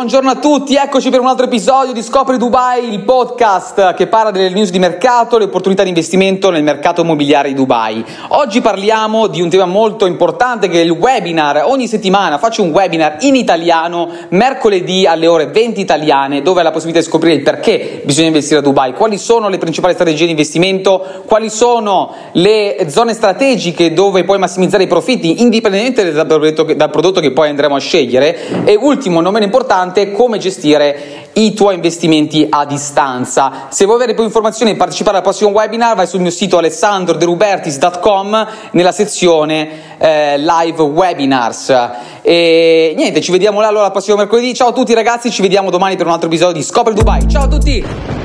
Buongiorno a tutti, eccoci per un altro episodio di Scopri Dubai, il podcast che parla delle news di mercato, le opportunità di investimento nel mercato immobiliare di Dubai. Oggi parliamo di un tema molto importante che è il webinar. Ogni settimana faccio un webinar in italiano, mercoledì alle ore 20 italiane, dove hai la possibilità di scoprire il perché bisogna investire a Dubai, quali sono le principali strategie di investimento, quali sono le zone strategiche dove puoi massimizzare i profitti indipendentemente dal prodotto che poi andremo a scegliere e ultimo, non meno importante, importante come gestire i tuoi investimenti a distanza. Se vuoi avere più informazioni e partecipare al prossimo webinar, vai sul mio sito alessandroderubertis.com nella sezione eh, live webinars. E niente, ci vediamo là allora prossimo mercoledì. Ciao a tutti ragazzi, ci vediamo domani per un altro episodio di Scopri Dubai. Ciao a tutti!